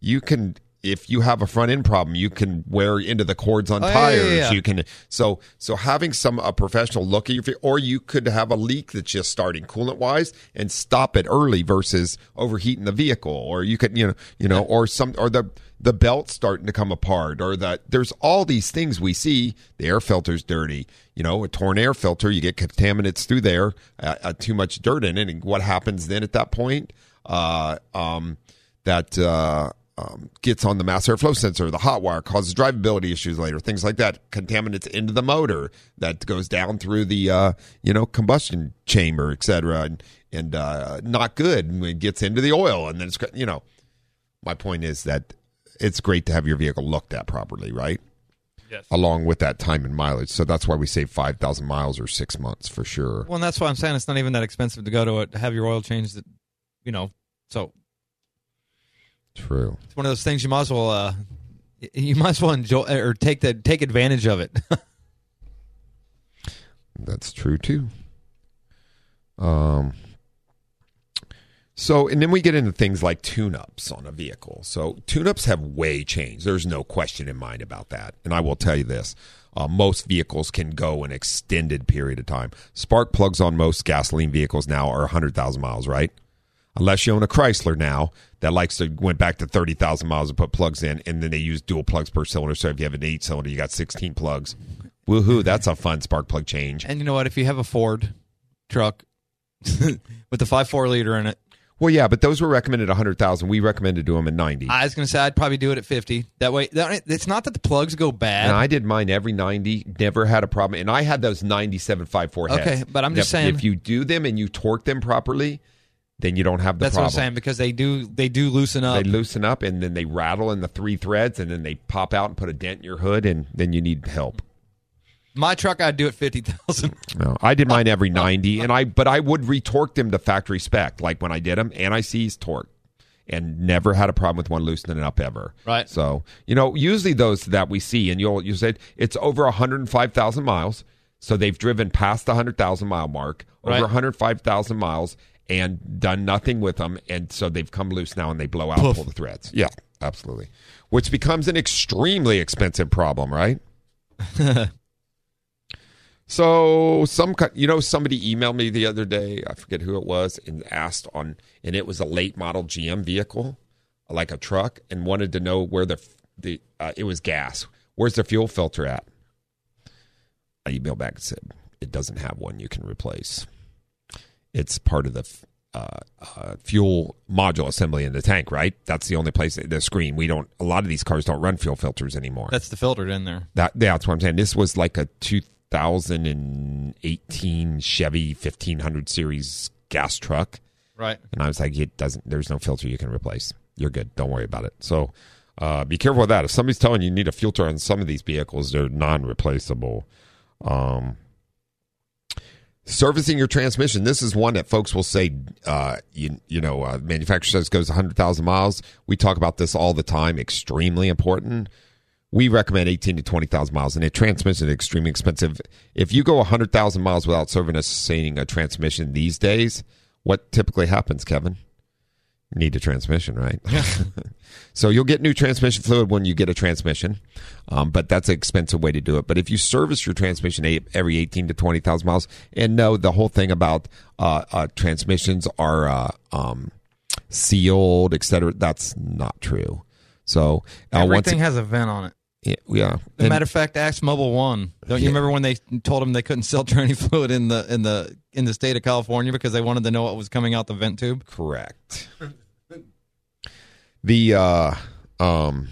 you can. If you have a front end problem, you can wear into the cords on Oh, tires. yeah, yeah. You can so so having some a professional look at your feet, or you could have a leak that's just starting coolant wise and stop it early versus overheating the vehicle or you could you know you know or some or the the belt starting to come apart or that there's all these things we see the air filter's dirty you know a torn air filter you get contaminants through there uh, uh, too much dirt in it and what happens then at that point uh um that uh um, gets on the mass airflow sensor, the hot wire causes drivability issues later, things like that. Contaminants into the motor that goes down through the uh, you know combustion chamber, etc., and, and uh, not good. And it gets into the oil, and then it's you know. My point is that it's great to have your vehicle looked at properly, right? Yes. Along with that time and mileage, so that's why we save five thousand miles or six months for sure. Well, and that's why I'm saying it's not even that expensive to go to it to have your oil changed. You know, so True. it's one of those things you might as well uh, you might as well enjoy or take the take advantage of it. That's true too. Um. So, and then we get into things like tune-ups on a vehicle. So, tune-ups have way changed. There's no question in mind about that. And I will tell you this: uh, most vehicles can go an extended period of time. Spark plugs on most gasoline vehicles now are 100,000 miles, right? Unless you own a Chrysler now that likes to went back to 30,000 miles and put plugs in, and then they use dual plugs per cylinder. So if you have an eight cylinder, you got 16 plugs. Woohoo! That's a fun spark plug change. and you know what? If you have a Ford truck with the five four liter in it, Well, yeah, but those were recommended 100,000. We recommended doing them at 90. I was going to say I'd probably do it at fifty. That way, that, it's not that the plugs go bad. and I did mine every 90, never had a problem. And I had those 9754 heads. Okay, but I'm just If- saying- If you do them and you torque them properly, then you don't have the That's problem. what I'm saying because they do they do loosen up. They loosen up and then they rattle in the three threads and then they pop out and put a dent in your hood and then you need help. My truck, I'd do it fifty thousand. No, I did mine every 90 and I but I would retorque them to factory spec like when I did them anti-seize torque and never had a problem with one loosening up ever. Right. So, you know, usually those that we see and you'll you said it's over 105,000 miles. So they've driven past the 100,000 mile mark, over Right. 105,000 miles and done nothing with them and so they've come loose now and they blow out and pull the threads. Yeah, absolutely. Which becomes an extremely expensive problem, right? So some, you know, somebody emailed me the other day. I forget who it was, and asked on, and it was a late model GM vehicle, like a truck, and wanted to know where the the uh, it was gas. Where's the fuel filter at? I emailed back and said it doesn't have one you can replace. It's part of the uh, uh, fuel module assembly in the tank, right? That's the only place the screen. We don't. A lot of these cars don't run fuel filters anymore. That's the filtered in there. That yeah, that's what I'm saying. This was like a 2018 Chevy 1500 series gas truck, Right. and I was like, it doesn't. There's no filter you can replace. You're good. Don't worry about it. So. Uh, be careful with that. If somebody's telling you you need a filter on some of these vehicles, they're non-replaceable. Um, servicing your transmission. This is one that folks will say, uh, you, you know, uh, manufacturer says goes 100,000 miles. We talk about this all the time. Extremely important. We recommend 18 to 20,000 miles, and a transmission is extremely expensive. If you go 100,000 miles without servicing a transmission these days, what typically happens, Kevin? Need a transmission, right? so you'll get new transmission fluid when you get a transmission, um, but that's an expensive way to do it. But if you service your transmission every 18 to 20,000 miles, and know the whole thing about uh, uh, transmissions are uh, um, sealed, et cetera, that's not true. So uh, Everything has a vent on it. yeah, yeah. As a And- matter of fact, Axe Mobil One. Don't you Yeah. remember when they told them they couldn't sell tranny fluid in the in the in the state of California because they wanted to know what was coming out the vent tube? Correct. the uh um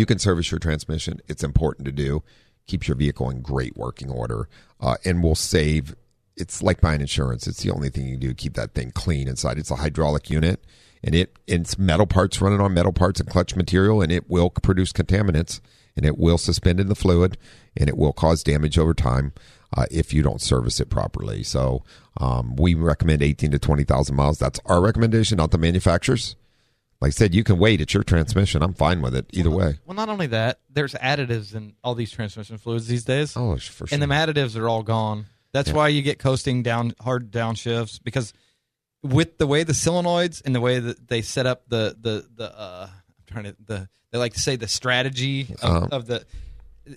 you can service your transmission. It's important to do. Keeps your vehicle in great working order, uh, and will save. It's like buying insurance. It's the only thing you can do. To keep that thing clean inside. It's a hydraulic unit, and it it's metal parts running on metal parts and clutch material, and it will produce contaminants, and it will suspend in the fluid, and it will cause damage over time uh, if you don't service it properly. So um, we recommend 18 to 20,000 miles. That's our recommendation, not the manufacturer's. Like I said, you can wait. It's your transmission. I'm fine with it either way. Well, not only that, there's additives in all these transmission fluids these days, Oh, for sure. and them additives are all gone. That's Yeah. why you get coasting down hard downshifts because with the way the solenoids and the way that they set up the the the uh, I'm trying to the they like to say the strategy of, Uh-huh. of the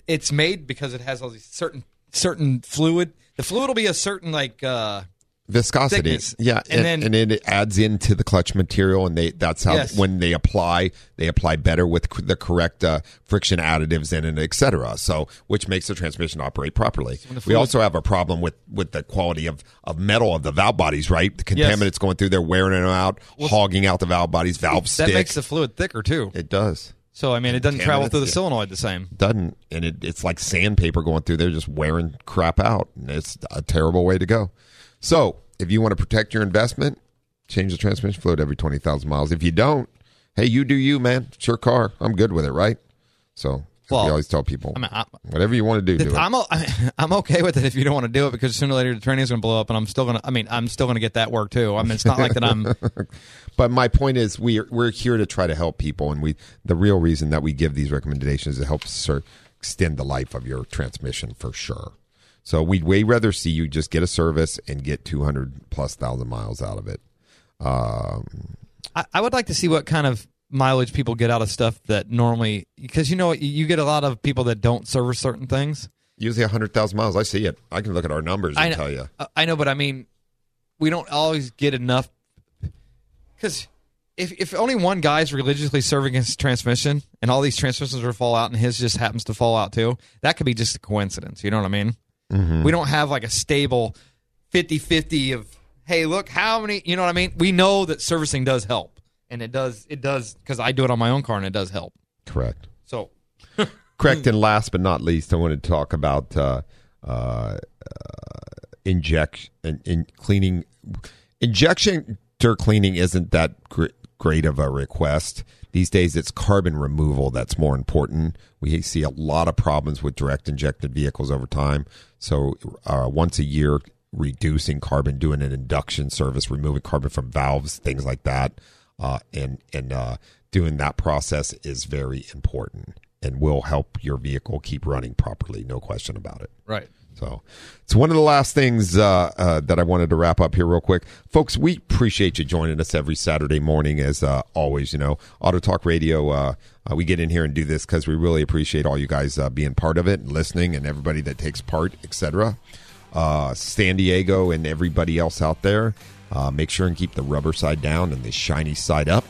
it's made because it has all these certain certain fluid. The fluid will be a certain like uh viscosity. thickness. Yeah, And and, then- and it adds into the clutch material, and they that's how Yes. when they apply, they apply better with c- the correct uh, friction additives in it, etc. So, which makes the transmission operate properly. We also have a problem with with the quality of of metal of the valve bodies, right? The Yes. contaminants going through there, wearing them out, hogging out the valve bodies, valve that stick. makes the fluid thicker too. it does. So I mean, it doesn't travel through the yeah. solenoid the same. doesn't and it, it's like sandpaper going through there just wearing crap out. And it's a terrible way to go. So if you want to protect your investment change the transmission fluid every 20000 miles. If you don't hey you do you man. It's your car. I'm good with it right? So Well, we always tell people I mean, I, whatever you want to do do it. I'm o- I'm okay with it if you don't want to do it because sooner or later the training is going to blow up and I'm still going to. I mean, I'm still going to get that work too. I mean, it's not like that I'm. but my point is we're we're here to try to help people and we the real reason that we give these recommendations is to help sir, extend the life of your transmission for sure so we'd way rather see you just get a service and get 200 plus thousand miles out of it um, I, I would like to see what kind of mileage people get out of stuff that normally because you know you- get a lot of people that don't service certain things. usually 100000 miles i see it i can look at our numbers and know, tell you I- I know, but I mean, we don't always get enough because if if only one guy's religiously serving his transmission and all these transmissions will fall out and his just happens to fall out too, that could be just a coincidence. You know what I mean? Mm-hmm. We don't have like a stable 50-50 of hey, look how many. You know what I mean? We know that servicing does help, and it does it does because I do it on my own car and it does help. correct So Correct. And last but not least, I want to talk about uh, uh, uh, injection and in cleaning. Injection dirt cleaning isn't that gr- great of a request these days. It's carbon removal that's more important. We see a lot of problems with direct injected vehicles over time. So uh, once a year, reducing carbon, doing an induction service, removing carbon from valves, things like that, uh, and and uh, doing that process is very important and will help your vehicle keep running properly. No question about it. right. So it's one of the last things uh, uh, that I wanted to wrap up here real quick. Folks, we appreciate you joining us every Saturday morning as uh, always. You know, Auto Talk Radio, uh, uh, we get in here and do this because we really appreciate all you guys uh, being part of it and listening and everybody that takes part, etc. Uh, San Diego and everybody else out there, uh, make sure and keep the rubber side down and the shiny side up.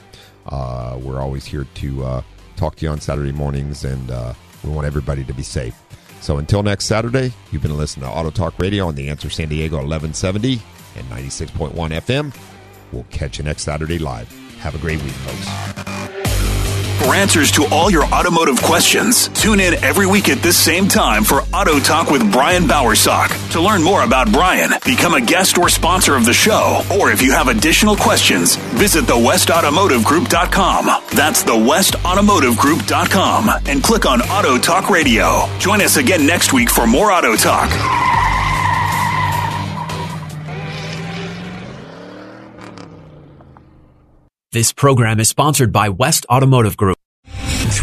Uh, we're always here to uh, talk to you on Saturday mornings, and uh, we want everybody to be safe. So until next Saturday, you've been listening to Auto Talk Radio on the Answer San Diego 1170 and 96.1 FM. We'll catch you next Saturday live. Have a great week, folks. For answers to all your automotive questions, tune in every week at this same time for Auto Talk with Brian Bowersock. To learn more about Brian, become a guest or sponsor of the show, or if you have additional questions, visit thewestautomotivegroup.com. That's thewestautomotivegroup.com and click on Auto Talk Radio. Join us again next week for more Auto Talk. This program is sponsored by West Automotive Group.